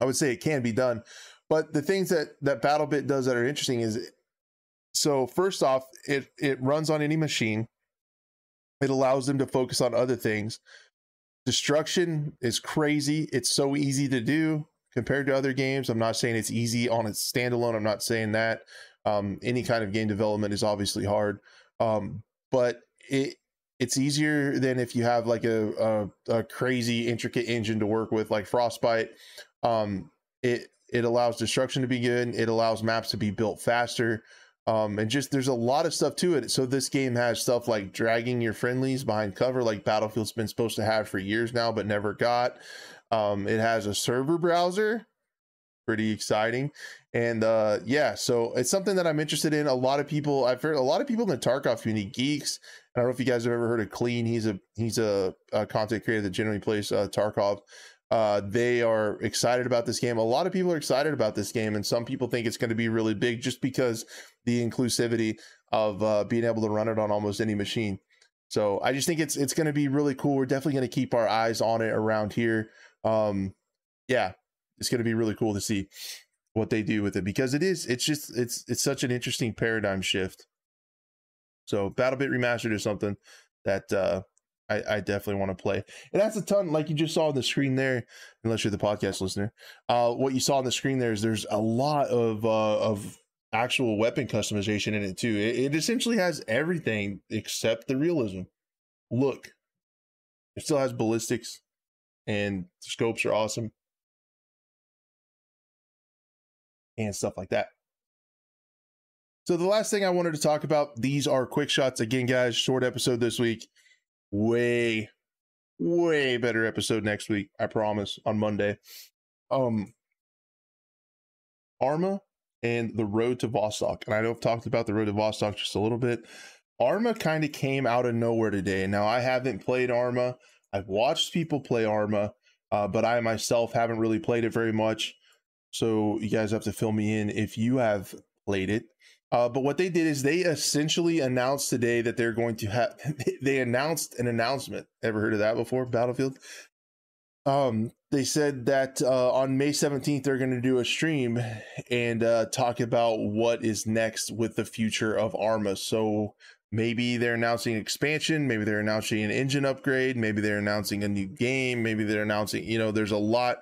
I would say it can be done. But the things that that BattleBit does that are interesting is so first off, it it runs on any machine. It allows them to focus on other things. Destruction is crazy. It's so easy to do compared to other games. I'm not saying it's easy on its standalone. I'm not saying that. Um, any kind of game development is obviously hard. Um, but it it's easier than if you have like a, a, a crazy intricate engine to work with like frostbite. Um it it allows destruction to be good. It allows maps to be built faster. Um and just there's a lot of stuff to it. So this game has stuff like dragging your friendlies behind cover like battlefield's been supposed to have for years now but never got. Um it has a server browser. Pretty exciting. And uh yeah so it's something that i'm interested in. A lot of people i've heard a lot of people in the tarkov community geeks I don't know if you guys have ever heard of Klean. He's a he's a, a content creator that generally plays uh, Tarkov. Uh, they are excited about this game. A lot of people are excited about this game, and some people think it's going to be really big just because the inclusivity of uh, being able to run it on almost any machine. So I just think it's it's going to be really cool. We're definitely going to keep our eyes on it around here. Um, yeah, it's going to be really cool to see what they do with it because it is it's just it's it's such an interesting paradigm shift. So BattleBit Remastered is something that uh, I, I, definitely want to play. And that's a ton, like you just saw on the screen there, unless you're the podcast listener. Uh, what you saw on the screen there is there's a lot of uh, of actual weapon customization in it too. It, it essentially has everything except the realism. Look, it still has ballistics, and scopes are awesome, and stuff like that. So the last thing I wanted to talk about, these are quick shots. Again, guys, short episode this week. Way, way better episode next week. I promise on Monday. Um Arma and the road to Vostok. And I know I've talked about the road to Vostok just a little bit. Arma kind of came out of nowhere today. Now I haven't played Arma. I've watched people play Arma, uh, but I myself haven't really played it very much. So you guys have to fill me in if you have played it. Uh, but what they did is they essentially announced today that they're going to have. They announced an announcement. Ever heard of that before? Battlefield. Um, they said that uh, on May seventeenth they're going to do a stream and uh, talk about what is next with the future of Arma. So maybe they're announcing expansion. Maybe they're announcing an engine upgrade. Maybe they're announcing a new game. Maybe they're announcing. You know, there's a lot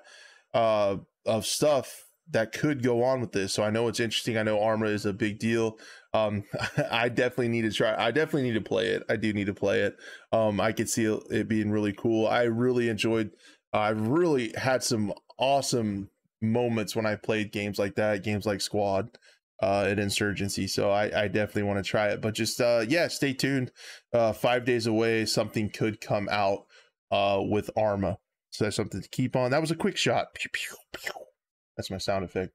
uh, of stuff that could go on with this. So I know it's interesting. I know Arma is a big deal. Um, I definitely need to try. I definitely need to play it. I do need to play it. Um, I could see it being really cool. I really enjoyed. I really had some awesome moments when I played games like that. Games like Squad, uh, and Insurgency. So I, I definitely want to try it. But just uh, yeah, stay tuned. Uh, five days away, something could come out uh with Arma. So that's something to keep on. That was a quick shot. Pew, pew, pew. That's my sound effect.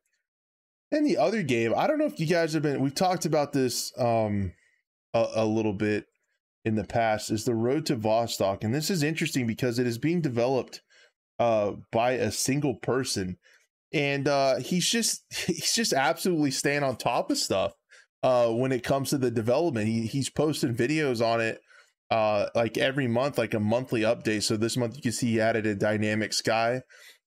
And the other game, I don't know if you guys have been. We've talked about this um a, a little bit in the past. Is the Road to Vostok, and this is interesting because it is being developed uh by a single person, and uh he's just he's just absolutely staying on top of stuff uh when it comes to the development. He he's posting videos on it uh like every month, like a monthly update. So this month you can see he added a dynamic sky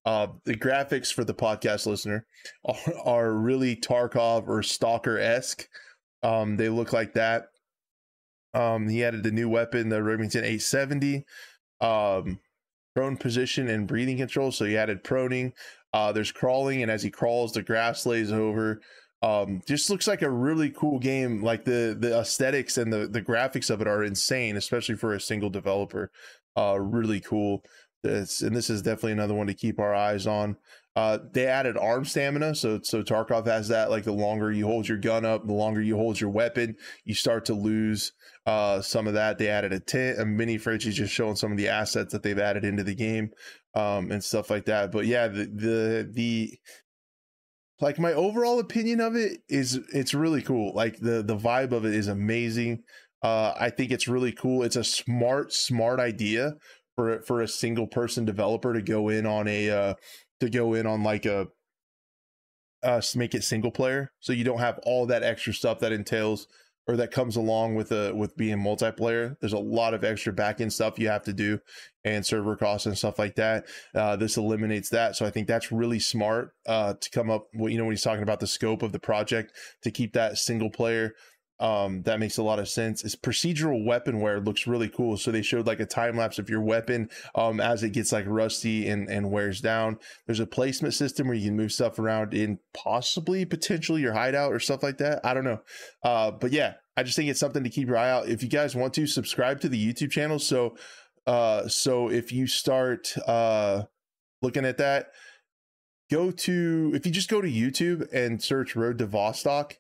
uh, the graphics for the podcast listener are, are really Tarkov or Stalker esque. Um, they look like that. Um, he added the new weapon, the Remington 870, um, prone position and breathing control. So he added proning. Uh, there's crawling, and as he crawls, the grass lays over. Um, just looks like a really cool game. Like the the aesthetics and the the graphics of it are insane, especially for a single developer. Uh, really cool. And this is definitely another one to keep our eyes on. Uh, they added arm stamina, so so Tarkov has that. Like the longer you hold your gun up, the longer you hold your weapon, you start to lose uh, some of that. They added a tent, a mini fridge, just showing some of the assets that they've added into the game um, and stuff like that. But yeah, the the the like my overall opinion of it is it's really cool. Like the the vibe of it is amazing. Uh, I think it's really cool. It's a smart, smart idea for for a single person developer to go in on a uh, to go in on like a uh make it single player so you don't have all that extra stuff that entails or that comes along with a with being multiplayer. There's a lot of extra backend stuff you have to do and server costs and stuff like that uh, this eliminates that so i think that's really smart uh, to come up you know when he's talking about the scope of the project to keep that single player um, that makes a lot of sense. Is procedural weaponware looks really cool. So they showed like a time lapse of your weapon um, as it gets like rusty and, and wears down. There's a placement system where you can move stuff around in possibly potentially your hideout or stuff like that. I don't know. Uh, but yeah, I just think it's something to keep your eye out. If you guys want to subscribe to the YouTube channel, so uh, so if you start uh, looking at that, go to if you just go to YouTube and search Road to Vostok,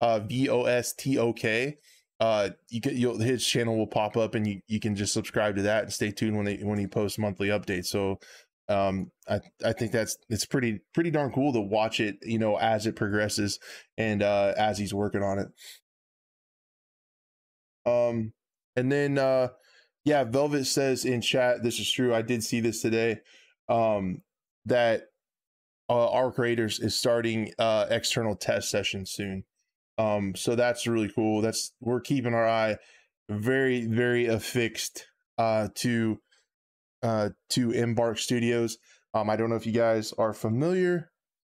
uh, V O S T O K. Uh, you get you'll his channel will pop up and you, you can just subscribe to that and stay tuned when they when he posts monthly updates. So um i i think that's it's pretty pretty darn cool to watch it you know as it progresses and uh as he's working on it um and then uh yeah velvet says in chat this is true i did see this today um that uh, ARC Raiders is starting uh external test sessions soon um so that's really cool that's we're keeping our eye very very affixed uh to uh, to Embark Studios. Um, I don't know if you guys are familiar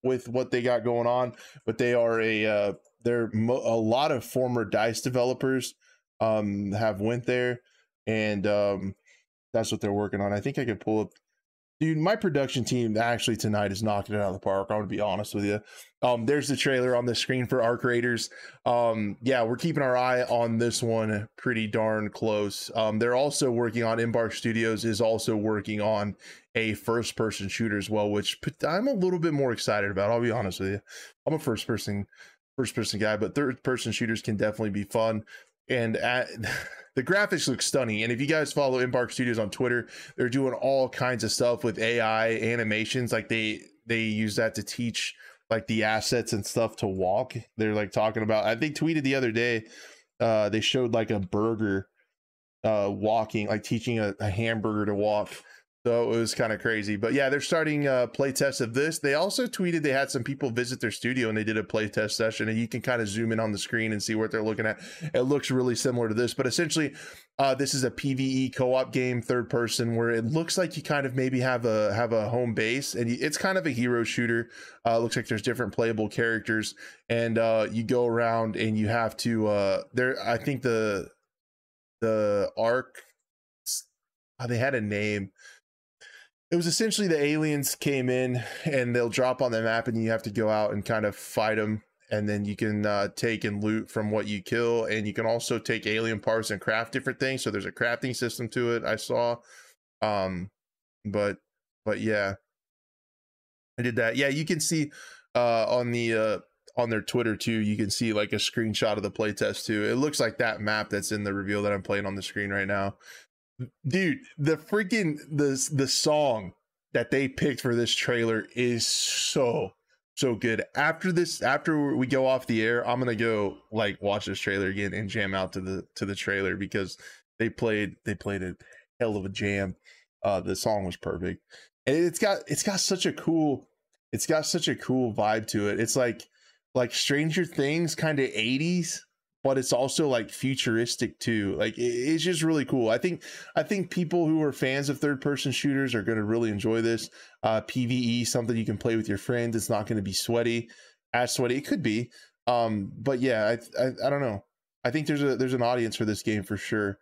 with what they got going on, but they are a uh, they're mo- a lot of former Dice developers um, have went there, and um, that's what they're working on. I think I could pull up dude my production team actually tonight is knocking it out of the park i'm gonna be honest with you um there's the trailer on the screen for ARC Raiders um yeah we're keeping our eye on this one pretty darn close. Um they're also working on embark studios is also working on a first person shooter as well which i'm a little bit more excited about i'll be honest with you i'm a first person first person guy but third person shooters can definitely be fun. And at the graphics look stunning. And if you guys follow Embark Studios on Twitter, they're doing all kinds of stuff with AI animations. Like they they use that to teach like the assets and stuff to walk. They're like talking about. I think tweeted the other day. Uh, they showed like a burger uh walking, like teaching a, a hamburger to walk so it was kind of crazy. But yeah, they're starting a play test of this. They also tweeted they had some people visit their studio and they did a play test session and you can kind of zoom in on the screen and see what they're looking at. It looks really similar to this, but essentially uh, this is a PvE co-op game, third person, where it looks like you kind of maybe have a have a home base, and it's kind of a hero shooter. Uh, looks like there's different playable characters, and uh, you go around and you have to. Uh, there, I think the the arc. Oh, they had a name it was essentially the aliens came in and they'll drop on the map and you have to go out and kind of fight them and then you can uh, take and loot from what you kill. And you can also take alien parts and craft different things. So there's a crafting system to it i saw. Um but but yeah. I did that. Yeah you can see uh on the uh on their twitter too you can see like a screenshot of the playtest too. It looks like that map that's in the reveal that i'm playing on the screen right now dude the freaking the the song that they picked for this trailer is so so good. After this after we go off the air i'm gonna go like watch this trailer again and jam out to the to the trailer because they played they played a hell of a jam. Uh the song was perfect. And it's got it's got such a cool it's got such a cool vibe to it. It's like like stranger things kind of 80s but it's also like futuristic too. Like it's just really cool. I think I think people who are fans of third person shooters are going to really enjoy this. Uh, PVE, something you can play with your friends. It's not going to be sweaty, as sweaty. It could be, um, but yeah, I, I, I don't know. I think there's a there's an audience for this game for sure,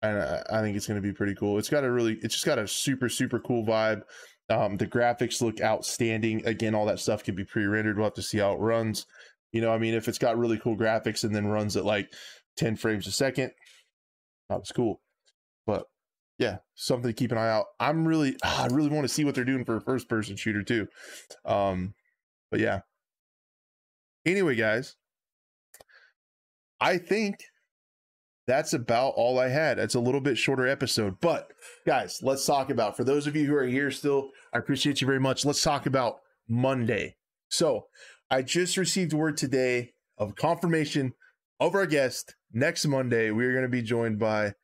and I, I think it's going to be pretty cool. It's got a really it's just got a super super cool vibe. Um, the graphics look outstanding. Again, all that stuff can be pre rendered. We'll have to see how it runs. You know, I mean, if it's got really cool graphics and then runs at like 10 frames a second, that was cool. But yeah, something to keep an eye out. I'm really, I really want to see what they're doing for a first person shooter too. Um, but yeah. Anyway, guys, I think that's about all I had. It's a little bit shorter episode, but guys, let's talk about for those of you who are here still, I appreciate you very much. Let's talk about Monday. So, I just received word today of confirmation of our guest. Next Monday, we are going to be joined by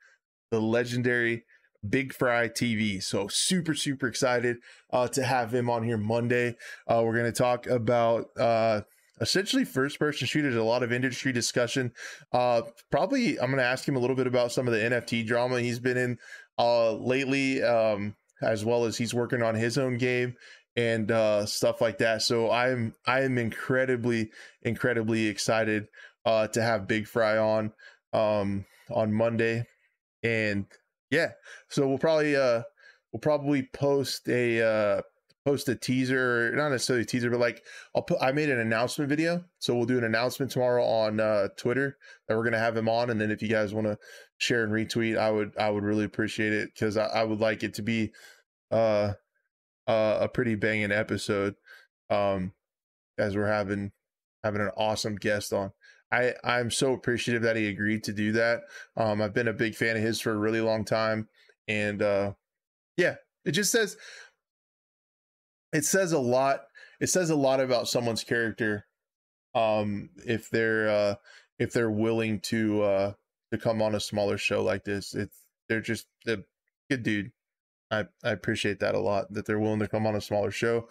the legendary Big Fry TV. So super, super excited uh, to have him on here Monday. Uh, we're going to talk about uh, essentially first person shooters, a lot of industry discussion. Uh, probably, I'm going to ask him a little bit about some of the NFT drama he's been in uh, lately, um, as well as he's working on his own game and uh, stuff like that. So I'm I am incredibly incredibly excited uh, to have Big Fry on um, on Monday, and yeah, so we'll probably uh, we'll probably post a uh, post a teaser, not necessarily a teaser, but like I'll put I made an announcement video. So we'll do an announcement tomorrow on uh, Twitter that we're gonna have him on. And then if you guys want to share and retweet, I would I would really appreciate it because I, I, would like it to be uh, uh a pretty banging episode. Um as we're having having an awesome guest on. I I'm so appreciative that he agreed to do that. Um I've been a big fan of his for a really long time and uh yeah, it just says it says a lot it says a lot about someone's character um if they're uh if they're willing to uh to come on a smaller show like this it's they're just a good dude i i appreciate that a lot that they're willing to come on a smaller show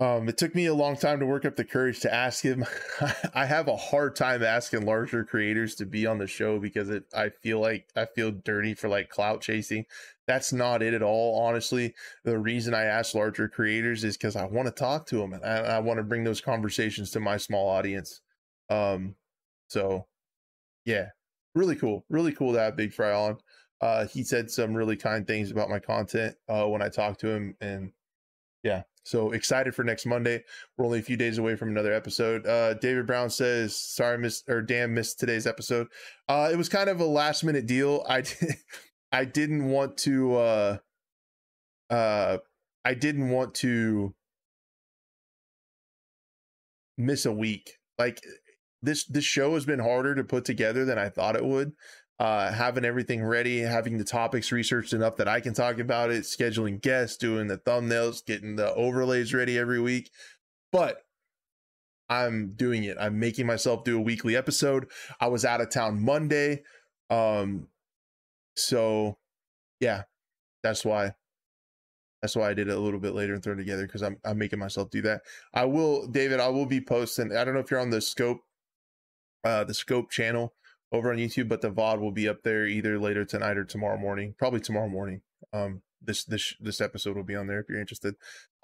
um, it took me a long time to work up the courage to ask him. I have a hard time asking larger creators to be on the show because it I feel like I feel dirty for like clout chasing. That's not it at all, honestly. The reason I ask larger creators is because I want to talk to them and I, I want to bring those conversations to my small audience. Um, so yeah, really cool, really cool to have Big Fry on. Uh, he said some really kind things about my content uh, when I talked to him, and yeah, so excited for next Monday. We're only a few days away from another episode. Uh, David Brown says, "Sorry, miss or damn, missed today's episode. Uh, it was kind of a last minute deal. I I didn't want to. Uh, uh, I didn't want to miss a week. Like this, this show has been harder to put together than I thought it would uh, having everything ready, having the topics researched enough that I can talk about it, scheduling guests, doing the thumbnails, getting the overlays ready every week. But I'm doing it. I'm making myself do a weekly episode. I was out of town Monday. Um so yeah, that's why that's why I did it a little bit later and throw it together because I'm I'm making myself do that. I will, David. I will be posting. I don't know if you're on the scope, uh, the scope channel over on YouTube, but the VOD will be up there either later tonight or tomorrow morning. Probably tomorrow morning. Um, this this this episode will be on there if you're interested.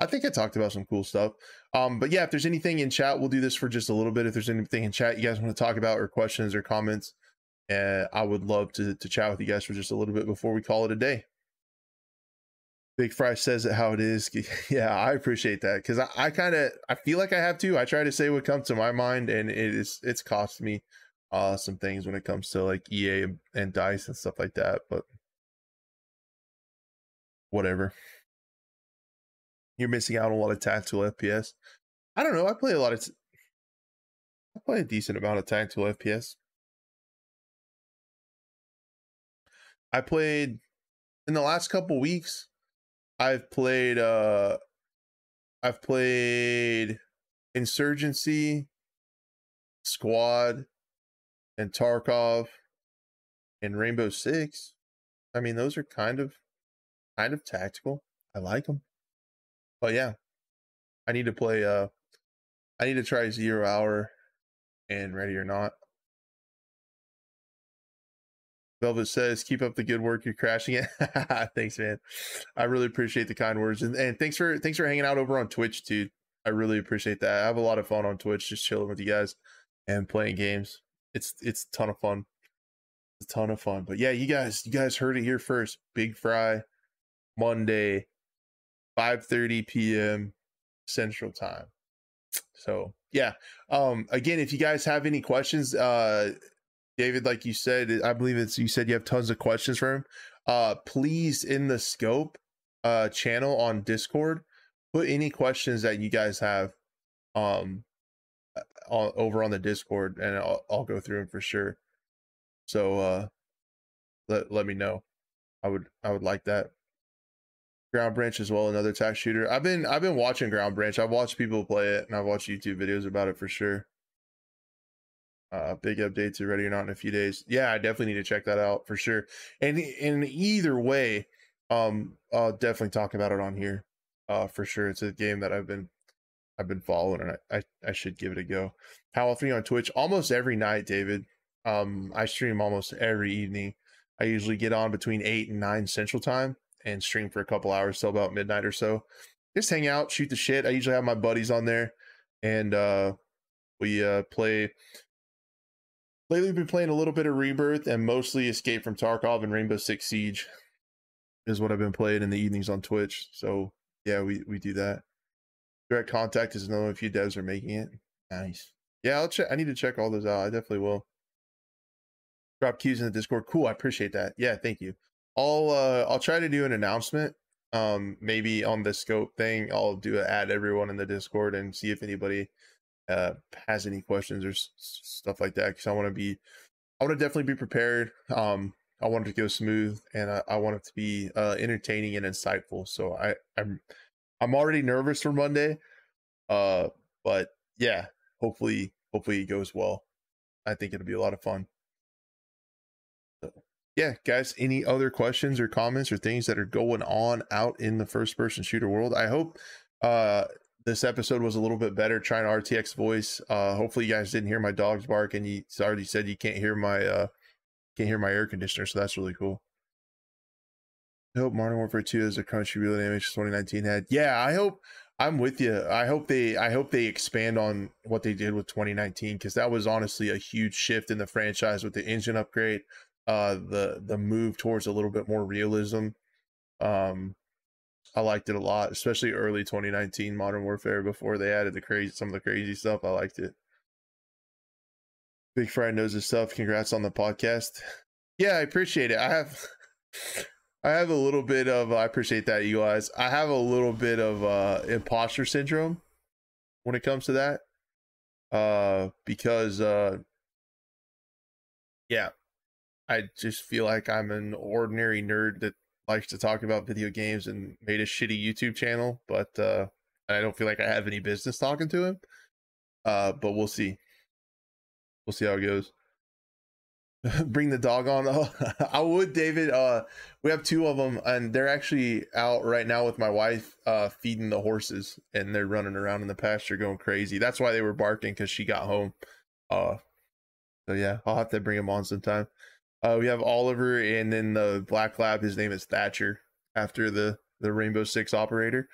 I think I talked about some cool stuff. Um, but yeah, if there's anything in chat, we'll do this for just a little bit. If there's anything in chat you guys want to talk about or questions or comments, uh, I would love to to chat with you guys for just a little bit before we call it a day. Big Fry says it how it is. yeah, I appreciate that because I, I kind of I feel like I have to. I try to say what comes to my mind, and it is it's cost me uh some things when it comes to like EA and, and dice and stuff like that, but whatever. You're missing out on a lot of tactical FPS. I don't know. I play a lot of. T- I play a decent amount of tactical FPS. I played in the last couple weeks. I've played. uh I've played Insurgency, Squad, and Tarkov and Rainbow Six. I mean, those are kind of kind of tactical. I like them. But yeah, I need to play. Uh, I need to try Zero Hour and Ready or Not. Velvet says, "Keep up the good work. You're crashing it." thanks, man. I really appreciate the kind words, and, and thanks for thanks for hanging out over on Twitch, dude. I really appreciate that. I have a lot of fun on Twitch, just chilling with you guys and playing games it's it's a ton of fun. A ton of fun. But yeah, you guys you guys heard it here first. Big Fry Monday 5:30 p.m. Central Time. So, yeah. Um again, if you guys have any questions, uh David like you said, I believe it's you said you have tons of questions for him. Uh please in the scope uh channel on Discord, put any questions that you guys have um on, over on the Discord, and I'll, I'll go through them for sure. So uh, let let me know. I would I would like that. Ground Branch as well, another tac shooter. I've been I've been watching Ground Branch. I've watched people play it, and I've watched YouTube videos about it for sure. Uh, big update to Ready or Not in a few days. Yeah, I definitely need to check that out for sure. And in either way, um, I'll definitely talk about it on here. Uh, for sure. It's a game that I've been I've been following and I, I, I should give it a go. Howl 3 on Twitch almost every night, David. Um, I stream almost every evening. I usually get on between 8 and 9 Central Time and stream for a couple hours till about midnight or so. Just hang out, shoot the shit. I usually have my buddies on there and uh, we uh, play. Lately, we've been playing a little bit of Rebirth and mostly Escape from Tarkov and Rainbow Six Siege is what I've been playing in the evenings on Twitch. So Yeah, we we do that. Direct contact is another few devs are making it. Nice. Yeah, I'll check. I need to check all those out. I definitely will. Drop cues in the Discord. Cool. I appreciate that. Yeah, thank you. I'll uh I'll try to do an announcement. Um, maybe on the scope thing, I'll do a add everyone in the Discord and see if anybody uh has any questions or s- stuff like that. Because I want to be, I want to definitely be prepared. Um, I want it to go smooth, and I, I want it to be uh entertaining and insightful. So I I'm I'm already nervous for Monday. Uh, but yeah, hopefully hopefully it goes well. I think it'll be a lot of fun. So, yeah, guys, any other questions or comments or things that are going on out in the first person shooter world? I hope uh this episode was a little bit better trying RTX voice. Uh hopefully you guys didn't hear my dogs bark and you already said you can't hear my uh can't hear my air conditioner, so that's really cool. I hope Modern Warfare 2 is a country real damage 2019 had. Yeah, I hope I'm with you. I hope they I hope they expand on what they did with 2019 because that was honestly a huge shift in the franchise with the engine upgrade, uh the the move towards a little bit more realism. Um I liked it a lot, especially early 2019 Modern Warfare before they added the crazy some of the crazy stuff. I liked it. Big Fry knows his stuff. Congrats on the podcast. Yeah, I appreciate it. I have I have a little bit of I appreciate that you guys. I have a little bit of uh imposter syndrome when it comes to that. Uh because uh yeah, I just feel like I'm an ordinary nerd that likes to talk about video games and made a shitty YouTube channel, but uh I don't feel like I have any business talking to him. Uh but we'll see. We'll see how it goes. Bring the dog on. Oh, I would, David. Uh, we have two of them, and they're actually out right now with my wife, uh, feeding the horses, and they're running around in the pasture going crazy. That's why they were barking because she got home. Uh, so yeah, I'll have to bring him on sometime. Uh, we have Oliver, and then the black lab. His name is Thatcher, after the the Rainbow Six operator.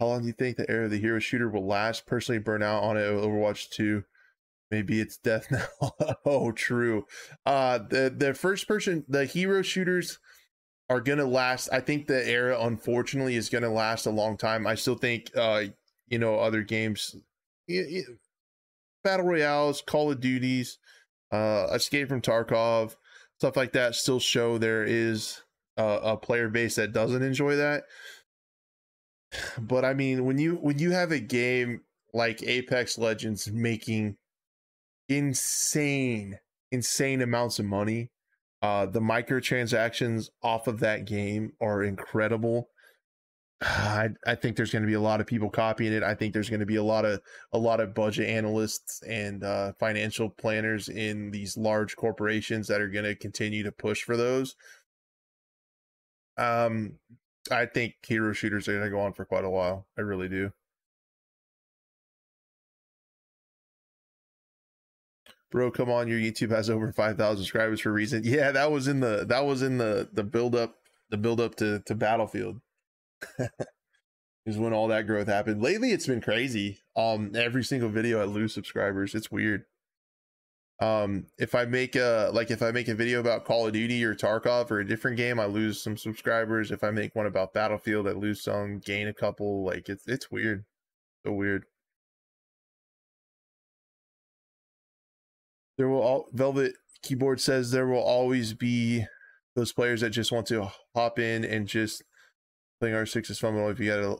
How long do you think the era of the hero shooter will last? Personally, burn out on it. Overwatch two maybe it's death now. Oh true. Uh the the first person the hero shooters are gonna last i think the era unfortunately is gonna last a long time. I still think uh you know other games y- y- battle royales call of duties uh escape from tarkov stuff like that still show there is uh, a player base that doesn't enjoy that. But i mean when you when you have a game like apex legends making insane, insane amounts of money. Uh, the microtransactions off of that game are incredible. I, I think there's going to be a lot of people copying it. I think there's going to be a lot of a lot of budget analysts and uh, financial planners in these large corporations that are going to continue to push for those. Um, I think hero shooters are going to go on for quite a while. I really do. Bro come on your youtube has over 5000 subscribers for a reason. Yeah that was in the that was in the the build up the build up to to battlefield. Is when all that growth happened. Lately it's been crazy. Um every single video i lose subscribers. It's weird. Um if i make a like if i make a video about call of duty or tarkov or a different game i lose some subscribers. If i make one about battlefield i lose some gain a couple. Like it's it's weird. So weird there will all velvet keyboard says there will always be those players that just want to hop in and just playing r6 is fun if you gotta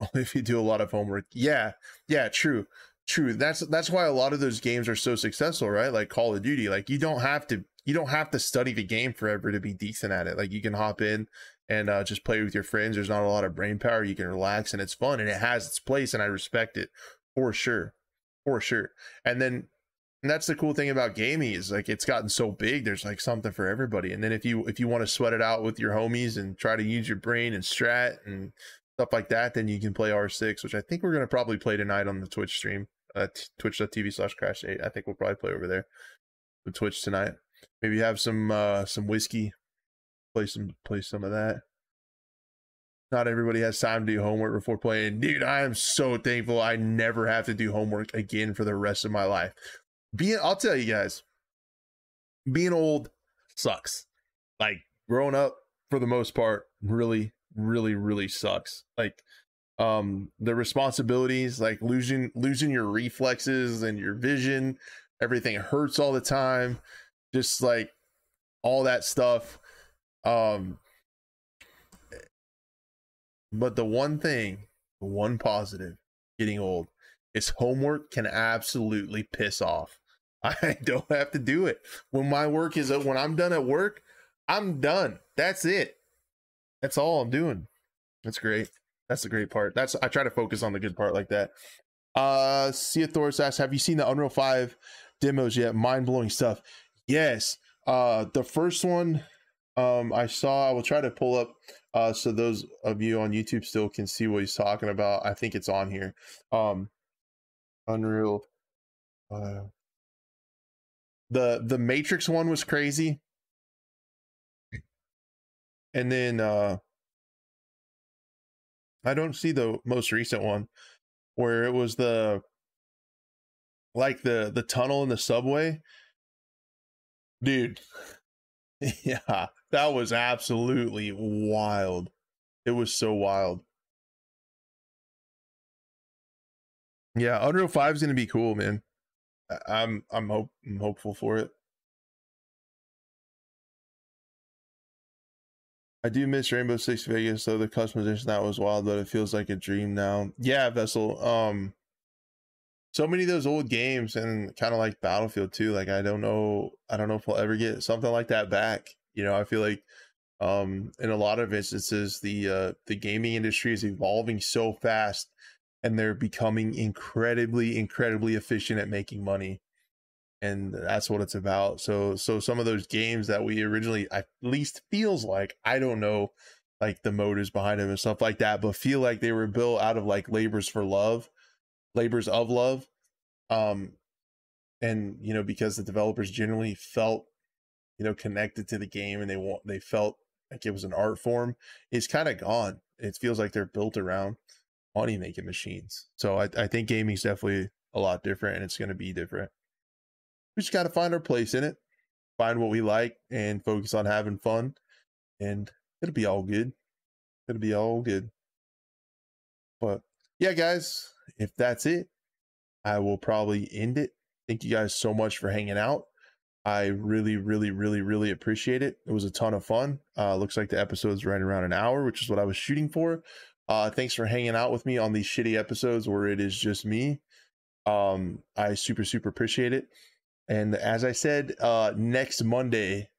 if you do a lot of homework. Yeah yeah true true. That's that's why a lot of those games are so successful right? Like call of duty like you don't have to you don't have to study the game forever to be decent at it. Like you can hop in and uh, just play with your friends. There's not a lot of brain power. You can relax and it's fun and it has its place and i respect it for sure for sure. And then and that's the cool thing about gaming is like it's gotten so big there's like something for everybody. And then if you if you want to sweat it out with your homies and try to use your brain and strat and stuff like that then you can play r6 which i think we're going to probably play tonight on the twitch stream uh twitch.tv slash crash 8 i think we'll probably play over there the twitch tonight. Maybe have some uh some whiskey play some play some of that. Not everybody has time to do homework before playing. Dude i am so thankful i never have to do homework again for the rest of my life being I'll tell you guys, being old sucks. Like growing up for the most part, really, really really sucks. Like um the responsibilities like losing losing your reflexes and your vision everything hurts all the time just like all that stuff um but the one thing the one positive getting old is homework can absolutely piss off. I don't have to do it. When my work is when i'm done at work i'm done. That's it. That's all i'm doing. That's great. That's the great part. That's i try to focus on the good part like that. Uh Theosaurus asks have you seen the unreal 5 demos yet? Mind-blowing stuff. Yes. Uh the first one um i saw i will try to pull up uh so those of you on youtube still can see what he's talking about. I think it's on here. Um unreal uh the the matrix one was crazy. And then uh i don't see the most recent one where it was the like the the tunnel in the subway. Dude yeah that was absolutely wild. It was so wild yeah unreal 5 is gonna be cool man i'm i'm hope i'm hopeful for it I do miss Rainbow Six Vegas, though the customization that was wild, but it feels like a dream now. Yeah, Vessel. Um, so many of those old games and kind of like Battlefield too. Like I don't know, I don't know if we'll ever get something like that back. You know, I feel like um in a lot of instances the uh the gaming industry is evolving so fast and they're becoming incredibly incredibly efficient at making money and that's what it's about. So so some of those games that we originally at least feels like i don't know like the motives behind them and stuff like that but feel like they were built out of like labors for love labors of love um and you know because the developers generally felt you know connected to the game and they want they felt like it was an art form is kind of gone. It feels like they're built around money making machines. So I, I think gaming's definitely a lot different and it's going to be different. We just got to find our place in it find what we like and focus on having fun and it'll be all good. It'll be all good. But yeah guys if that's it i will probably end it. Thank you guys so much for hanging out. I really really really really appreciate it. It was a ton of fun. Uh looks like the episode's right around an hour which is what i was shooting for uh thanks for hanging out with me on these shitty episodes where it is just me um i super super appreciate it and as I said, uh, next Monday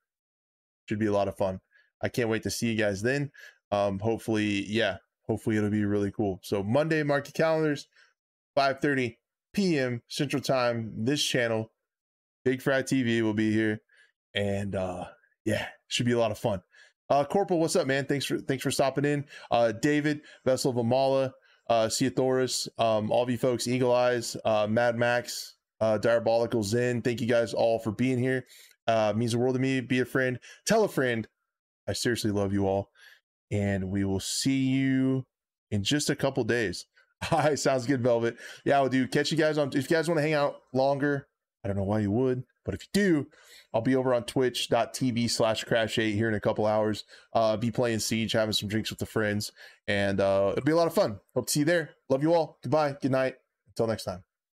should be a lot of fun. I can't wait to see you guys then. Um, hopefully, yeah, hopefully it'll be really cool. So Monday, mark your calendars, 5:30 p.m. Central Time. This channel, Big Fry TV, will be here, and uh, yeah, should be a lot of fun. Uh, Corporal, what's up, man? Thanks for thanks for stopping in. Uh, David Vessel of Amala, uh, um, all of you folks, Eagle Eyes, uh, Mad Max, uh, Diabolical Zen. Thank you guys all for being here. Uh, means the world to me. Be a friend. Tell a friend. I seriously love you all. And we will see you in just a couple days. Right, sounds good, Velvet. Yeah, I'll do. Catch you guys on. If you guys want to hang out longer, I don't know why you would, but if you do, I'll be over on twitch.tv slash crash eight here in a couple hours. Uh, be playing Siege, having some drinks with the friends, and uh, it'll be a lot of fun. Hope to see you there. Love you all. Goodbye. Good night. Until next time.